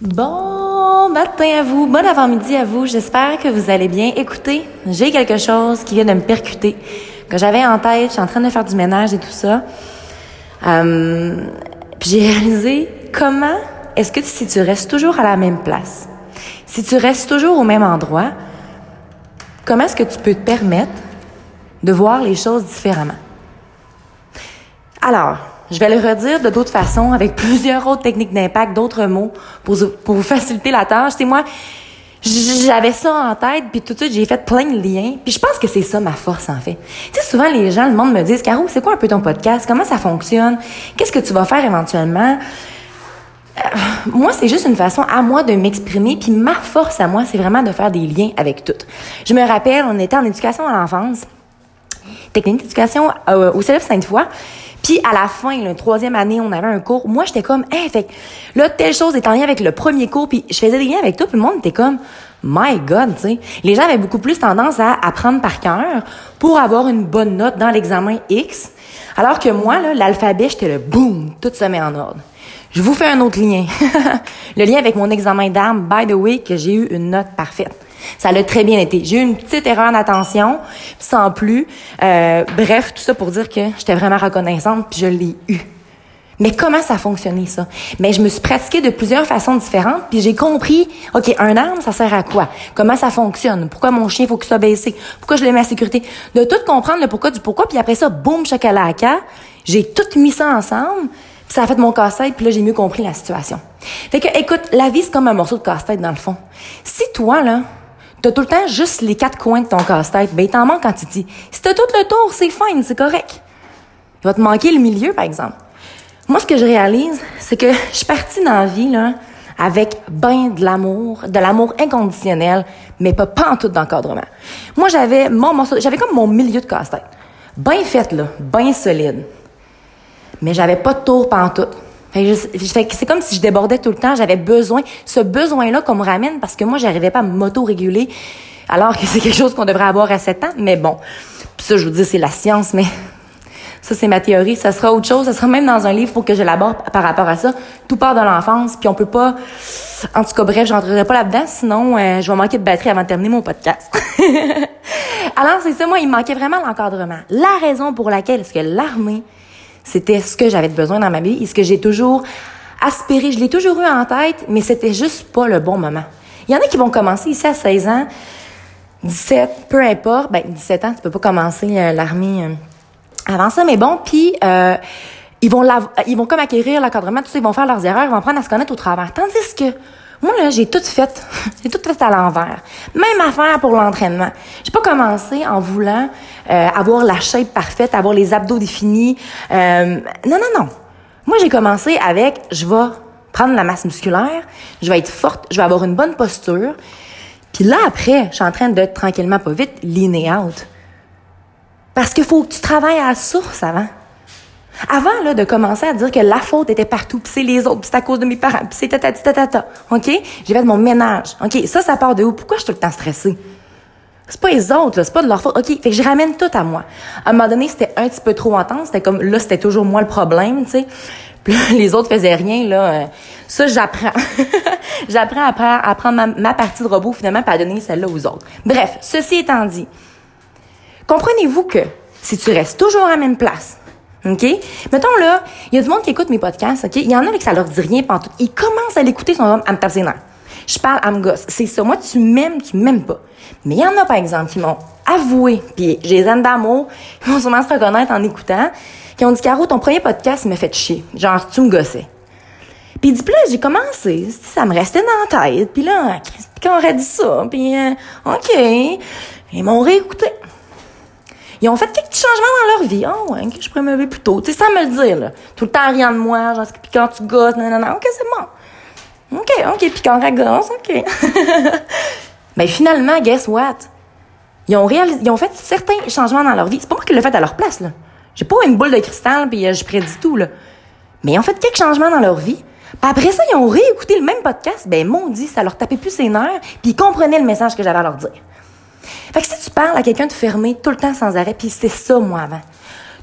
Bon matin à vous, bon avant-midi à vous. J'espère que vous allez bien. Écoutez, j'ai quelque chose qui vient de me percuter, que j'avais en tête. Je suis en train de faire du ménage et tout ça. Euh, puis j'ai réalisé comment est-ce que si tu restes toujours à la même place, si tu restes toujours au même endroit, comment est-ce que tu peux te permettre de voir les choses différemment? Alors, je vais le redire de d'autres façons, avec plusieurs autres techniques d'impact, d'autres mots, pour, vous faciliter la tâche. C'est moi, j'avais ça en tête, puis tout de suite, j'ai fait plein de liens. Puis je pense que c'est ça ma force, en fait. Tu sais, souvent, les gens, le monde me disent, Caro, c'est quoi un peu ton podcast? Comment ça fonctionne? Qu'est-ce que tu vas faire éventuellement? Euh, moi, c'est juste une façon à moi de m'exprimer, puis ma force à moi, c'est vraiment de faire des liens avec tout. Je me rappelle, on était en éducation à l'enfance, technique d'éducation euh, au Célèbre Sainte-Foy, puis à la fin, la troisième année, on avait un cours. Moi, j'étais comme, hey, fait là, telle chose est en lien avec le premier cours, puis je faisais des liens avec tout, puis le monde était comme, my God, tu sais. Les gens avaient beaucoup plus tendance à apprendre par cœur pour avoir une bonne note dans l'examen X, alors que moi, l'alphabet, j'étais le boum, tout se met en ordre. Je vous fais un autre lien. le lien avec mon examen d'armes, by the way, que j'ai eu une note parfaite. Ça l'a très bien été. J'ai eu une petite erreur d'attention, sans plus. Euh, bref, tout ça pour dire que j'étais vraiment reconnaissante, puis je l'ai eu. Mais comment ça a fonctionné, ça? Mais je me suis pratiquée de plusieurs façons différentes, puis j'ai compris, OK, un arme, ça sert à quoi? Comment ça fonctionne? Pourquoi mon chien, faut qu'il soit baissé? Pourquoi je le mets à sécurité? De tout comprendre le pourquoi du pourquoi, puis après ça, boum, chakalaka, j'ai tout mis ça ensemble, puis ça a fait mon casse-tête, puis là, j'ai mieux compris la situation. Fait que, écoute, la vie, c'est comme un morceau de casse-tête, dans le fond. Si toi, là, t'as tout le temps juste les quatre coins de ton casse-tête, ben, il t'en manque quand tu dis. Si t'as tout le tour, c'est fine, c'est correct. Il va te manquer le milieu, par exemple. Moi, ce que je réalise, c'est que je suis partie dans la vie, là, avec ben de l'amour, de l'amour inconditionnel, mais pas, pas en tout d'encadrement. Moi, j'avais mon morceau, j'avais comme mon milieu de casse-tête. Bien fait, là, bien solide. Mais j'avais pas de tour tout. C'est comme si je débordais tout le temps. J'avais besoin, ce besoin-là qu'on me ramène parce que moi, j'arrivais pas à m'auto-réguler alors que c'est quelque chose qu'on devrait avoir à 7 ans. Mais bon, ça, je vous dis, c'est la science, mais ça, c'est ma théorie. Ça sera autre chose. Ça sera même dans un livre pour que je l'aborde par rapport à ça. Tout part de l'enfance, puis on peut pas... En tout cas, bref, j'entrerai pas là-dedans, sinon euh, je vais manquer de batterie avant de terminer mon podcast. Alors, c'est ça, moi, il manquait vraiment l'encadrement. La raison pour laquelle est-ce que l'armée c'était ce que j'avais besoin dans ma vie et ce que j'ai toujours aspiré. Je l'ai toujours eu en tête, mais c'était juste pas le bon moment. Il y en a qui vont commencer ici à 16 ans, 17, peu importe. Ben, 17 ans, tu peux pas commencer euh, l'armée euh, avant ça, mais bon, puis euh, ils vont ils vont comme acquérir l'encadrement, tout ça, ils vont faire leurs erreurs, ils vont apprendre à se connaître au travers. Tandis que moi, là, j'ai tout fait. j'ai tout fait à l'envers. Même affaire pour l'entraînement. J'ai pas commencé en voulant euh, avoir la shape parfaite, avoir les abdos définis. Euh, non, non, non. Moi, j'ai commencé avec, je vais prendre la masse musculaire, je vais être forte, je vais avoir une bonne posture. Puis là, après, je suis en train de, tranquillement, pas vite, leaner out. Parce qu'il faut que tu travailles à la source avant. Avant là, de commencer à dire que la faute était partout, puis c'est les autres, puis c'est à cause de mes parents, puis c'est tata, tata, OK? J'ai fait mon ménage. OK, ça, ça part de où? Pourquoi je suis tout le temps stressée? C'est pas les autres, c'est pas de leur faute. OK, fait que je ramène tout à moi. À un moment donné, c'était un petit peu trop intense. C'était comme, là, c'était toujours moi le problème, tu sais. Puis les autres faisaient rien, là. Euh, ça, j'apprends. j'apprends à, prendre ma, partie de robot, finalement, puis à donner celle-là aux autres. Bref, ceci étant dit, comprenez-vous que si tu restes toujours à la même place, OK? Mettons là, il y a du monde qui écoute mes podcasts, OK? Il y en a qui ça leur dit rien pendant tout. Ils commencent à l'écouter, son à me taper Je parle à me gosse. C'est ça. Moi, tu m'aimes, tu m'aimes pas. Mais il y en a, par exemple, qui m'ont avoué, puis j'ai les aime d'amour, ils vont sûrement se reconnaître en écoutant, qui ont dit, Caro, ton premier podcast m'a fait chier. Genre, tu me gossais. Puis dit, puis là, j'ai commencé, ça me restait dans la tête, puis là, quand on aurait dit ça, puis euh, OK. Ils m'ont réécouté. Ils ont fait quelques changements dans leur vie. Oh, ouais, que je pourrais me lever plus tôt. Tu sais, ça me le dire, là. Tout le temps rien de moi, genre, puis quand tu gosses, non, OK, c'est bon. OK, OK, puis quand on gosse, OK. Mais finalement, guess what? Ils ont réalisé, ils ont fait certains changements dans leur vie. C'est pas moi qui l'ai fait à leur place, là. J'ai pas une boule de cristal puis euh, je prédis tout, là. Mais ils ont fait quelques changements dans leur vie. Puis après ça, ils ont réécouté le même podcast. Ben, mon dit, ça leur tapait plus ses nerfs puis ils comprenaient le message que j'avais à leur dire. Fait que si tu parles à quelqu'un de fermé tout le temps sans arrêt, puis c'était ça, moi, avant.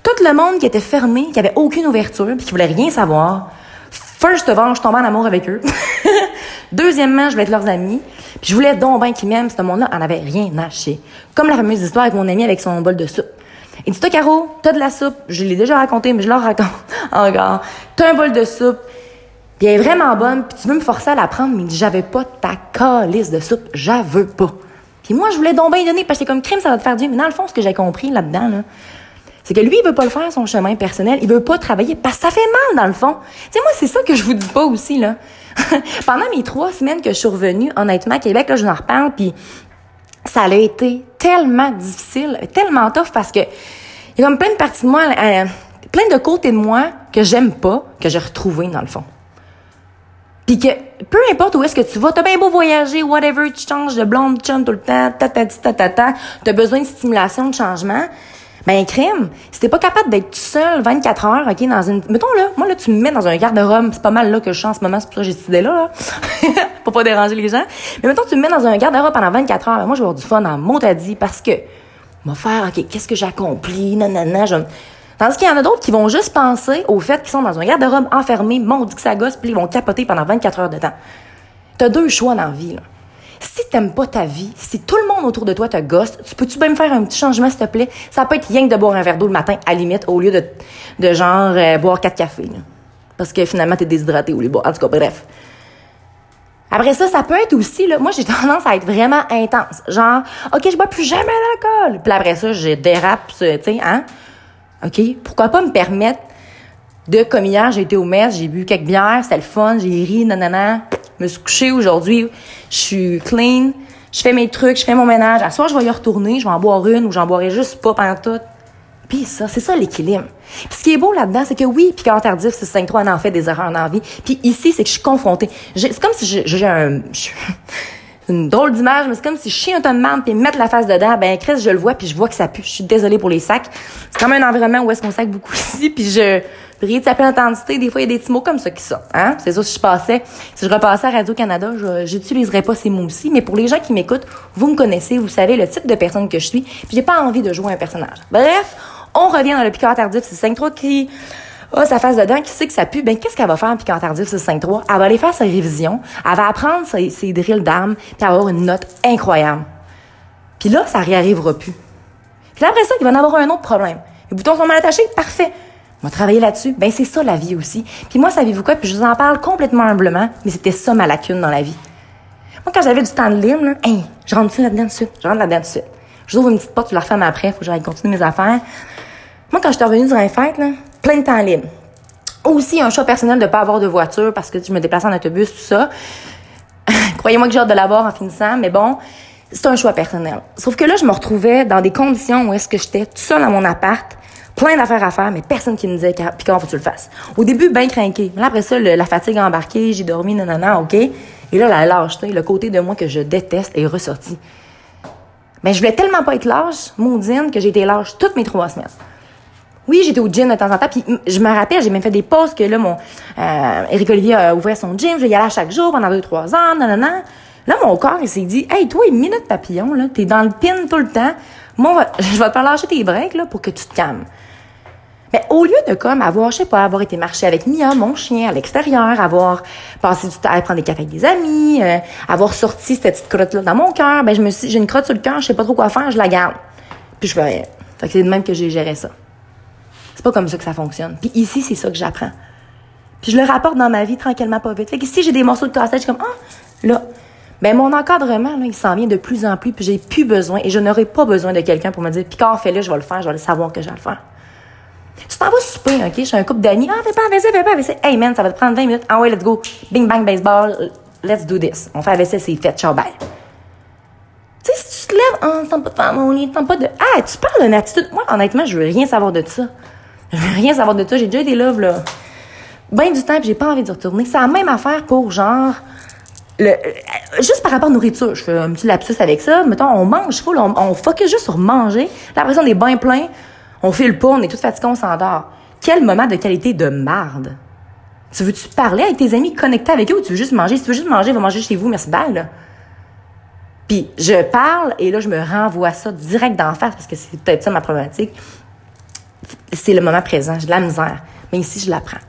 Tout le monde qui était fermé, qui avait aucune ouverture, puis qui voulait rien savoir, first of all, je tombais en amour avec eux. Deuxièmement, je voulais être leurs amis. Puis je voulais donc bien qu'ils m'aiment. Ce monde-là en avait rien à chier. Comme la fameuse histoire avec mon ami avec son bol de soupe. Il dit, toi, Caro, t'as de la soupe. Je l'ai déjà raconté, mais je leur raconte encore. T'as un bol de soupe. Puis elle est vraiment bonne, puis tu veux me forcer à la prendre, mais j'avais pas ta calice de soupe. J'en veux pas. Puis moi, je voulais donc bien donner, parce que comme crime, ça va te faire du Mais dans le fond, ce que j'ai compris là-dedans, là, c'est que lui, il veut pas le faire, son chemin personnel. Il veut pas travailler parce que ça fait mal, dans le fond. Tu moi, c'est ça que je vous dis pas aussi, là. Pendant mes trois semaines que je suis revenue, honnêtement, à Québec, là, je vous en reparle, puis ça a été tellement difficile, tellement tough parce que il y a comme plein de parties de moi, euh, plein de côtés de moi que j'aime pas, que j'ai retrouvé dans le fond. Puis que peu importe où est-ce que tu vas, t'as bien beau voyager, whatever, tu changes de blonde, chum tout le temps, ta ta ta ta ta, t'as besoin de stimulation, de changement. Ben, crime, si t'es pas capable d'être tout seul 24 heures, OK, dans une... Mettons, là, moi, là, tu me mets dans un garde-robe, c'est pas mal là que je suis en ce moment, c'est pour ça que j'ai cette idée-là, là. pour pas déranger les gens. Mais mettons, tu me mets dans un garde-robe pendant 24 heures, ben, moi, je vais avoir du fun en mot à dit parce que, va faire, OK, qu'est-ce que j'ai accompli, nanana, je... Tandis qu'il y en a d'autres qui vont juste penser au fait qu'ils sont dans un garde-robe enfermé, dit que ça gosse, puis ils vont capoter pendant 24 heures de temps. T'as deux choix dans la vie, là. Si t'aimes pas ta vie, si tout le monde autour de toi te gosse, tu peux-tu même faire un petit changement, s'il te plaît? Ça peut être rien que de boire un verre d'eau le matin, à limite, au lieu de, de genre, euh, boire quatre cafés, Parce que finalement, t'es déshydraté ou les boire. En tout cas, bref. Après ça, ça peut être aussi, là, moi, j'ai tendance à être vraiment intense. Genre, OK, je bois plus jamais l'alcool. Puis après ça, je dérape, tu sais, hein? OK? Pourquoi pas me permettre de, comme hier, j'ai été au mess, j'ai bu quelques bières, c'était le fun, j'ai ri, nanana me suis couchée aujourd'hui, je suis clean, je fais mes trucs, je fais mon ménage. À soir, je vais y retourner, je vais en boire une ou j'en boirai juste pas pendant tout. Puis ça, c'est ça l'équilibre. Puis ce qui est beau là-dedans, c'est que oui, puis quand tardif, c'est 5-3, on en fait des erreurs en vie. Puis ici, c'est que je suis confrontée. C'est comme si j'ai un... une drôle d'image, mais c'est comme si je chie un ton de marde puis mettre la face dedans, ben Chris, je le vois puis je vois que ça pue. Je suis désolée pour les sacs. C'est comme un environnement où est-ce qu'on sac beaucoup ici puis je Rien de sa pleine intensité, des fois, il y a des petits mots comme ça qui sortent. Hein? C'est ça, si je passais, si je repassais à Radio-Canada, j'utiliserais pas ces mots aussi, mais pour les gens qui m'écoutent, vous me connaissez, vous savez le type de personne que je suis, puis j'ai pas envie de jouer un personnage. Bref, on revient dans le piquant tardif, c'est 5-3 qui a sa face dedans, qui sait que ça pue, ben qu'est-ce qu'elle va faire en piquant tardif, c'est 5-3? Elle va aller faire sa révision, elle va apprendre ses, drills d'armes, puis elle avoir une note incroyable. Puis là, ça réarrivera plus. Puis après ça, il va en avoir un autre problème. Les boutons sont mal attachés, parfait. On va travailler là-dessus. Ben, c'est ça la vie aussi. Puis moi, savez-vous quoi? Puis je vous en parle complètement humblement, mais c'était ça ma lacune dans la vie. Moi, quand j'avais du temps de libre, là, je rentre là-dedans de suite? Je rentre là-dedans de suite. Je une petite porte, je la referme après, faut que j'aille continuer mes affaires. Moi, quand je suis revenue durant les fêtes, là, plein de temps libre. Aussi, un choix personnel de pas avoir de voiture parce que je me déplace en autobus, tout ça. Croyez-moi que j'ai hâte de l'avoir en finissant, mais bon, c'est un choix personnel. Sauf que là, je me retrouvais dans des conditions où est-ce que j'étais tout seul dans mon appart, plein d'affaires à faire, mais personne qui me disait, puis comment faut que tu le fasses. Au début, bien craqué. Là, après ça, la fatigue a embarqué, j'ai dormi, nanana, OK. Et là, la lâcheté, le côté de moi que je déteste est ressorti. Mais je voulais tellement pas être lâche, maudine, que j'ai été lâche toutes mes trois semaines. Oui, j'étais au gym de temps en temps, puis je me rappelle, j'ai même fait des pauses que là, mon euh, Eric Olivier ouvert son gym, je y aller chaque jour pendant deux, trois ans, nanana. Là, mon corps, il s'est dit, hey, toi, une minute papillon, là, t'es dans le pin tout le temps. Moi, je vais te faire lâcher tes breaks, là, pour que tu te calmes. Mais au lieu de comme avoir, je sais pas, avoir été marcher avec Mia, mon chien, à l'extérieur, avoir passé du temps à prendre des cafés avec des amis, euh, avoir sorti cette petite crotte-là dans mon cœur, ben je me suis j'ai une crotte sur le cœur, je sais pas trop quoi faire, je la garde. Puis je fais rien. Fait que c'est de même que j'ai géré ça. Pas comme ça que ça fonctionne. Puis ici, c'est ça que j'apprends. Puis je le rapporte dans ma vie tranquillement, pas vite. Fait que ici, j'ai des morceaux de cassette, je suis comme, ah, là. Ben, mon encadrement, là, il s'en vient de plus en plus, puis j'ai plus besoin, et je n'aurai pas besoin de quelqu'un pour me dire, puis quand fait-le, je vais le faire, je vais le savoir que je vais le faire. Tu t'en vas souper, OK? Suis un couple d'amis. Ah, fais pas AVC, fais pas AVC. Hey, man, ça va te prendre 20 minutes. Ah ouais, let's go. Bing, bang, baseball. Let's do this. On fait AVC, c'est fait. Ciao, bye. Tu sais, si tu te lèves, oh, t'as pas de mon lit, pas de. Ah, tu parles d'une attitude. Moi, honnêtement, je veux rien savoir de ça. Je veux rien savoir de ça. J'ai déjà été là, là. Ben du temps, puis j'ai pas envie de retourner. C'est la même affaire pour genre. Le, euh, juste par rapport à la nourriture, je fais un petit lapsus avec ça. Mettons, on mange full, on, on focus juste sur manger. Là, après ça, on est bien plein. On file pas, on est tout fatigué, on s'endort. Quel moment de qualité de marde. Tu veux-tu parler avec tes amis, connecter avec eux ou tu veux juste manger? Si tu veux juste manger, va manger chez vous, merci, bye, là. Puis je parle et là, je me renvoie ça direct d'en face parce que c'est peut-être ça ma problématique. C'est le moment présent. J'ai de la misère. Mais ici, je l'apprends.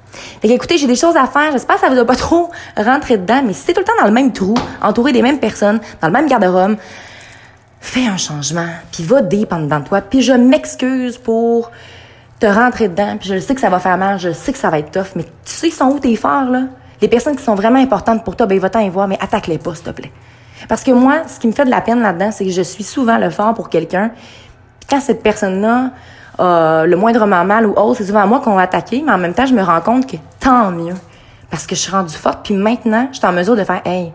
Fait écoutez, j'ai des choses à faire. J'espère que ça vous a pas trop rentrer dedans, mais si t'es tout le temps dans le même trou, entouré des mêmes personnes, dans le même garde-robe, fais un changement, puis va dedans de toi, puis je m'excuse pour te rentrer dedans, puis je sais que ça va faire mal, je sais que ça va être tough, mais tu sais sont où tes forts, là? Les personnes qui sont vraiment importantes pour toi, ben va-t'en y voir, mais attaque-les pas, s'il te plaît. Parce que moi, ce qui me fait de la peine là-dedans, c'est que je suis souvent le fort pour quelqu'un. Quand cette personne-là le moindrement mal ou autre, c'est souvent à moi qu'on va attaquer, mais en même temps, je me rends compte que tant mieux. Parce que je suis rendue forte, puis maintenant, je suis en mesure de faire, hey,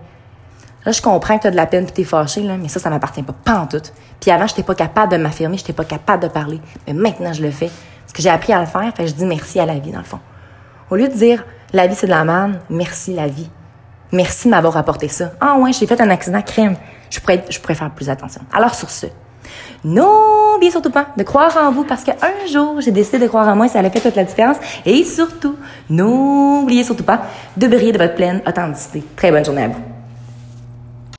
là, je comprends que tu as de la peine puis t'es fâché, là, mais ça, ça m'appartient pas, pas en tout. Puis avant, j'étais pas capable de m'affirmer, j'étais pas capable de parler. Mais maintenant, je le fais. Parce que j'ai appris à le faire, fait je dis merci à la vie, dans le fond. Au lieu de dire, la vie, c'est de la merde, merci la vie. Merci de m'avoir apporté ça. Ah ouais, j'ai fait un accident crème. Je pourrais, je pourrais faire plus attention. Alors sur ce, n'oubliez surtout pas de croire en vous parce qu'un jour, j'ai décidé de croire en moi et ça a fait toute la différence. Et surtout, n'oubliez surtout pas de briller de votre pleine authenticité. Très bonne journée à vous.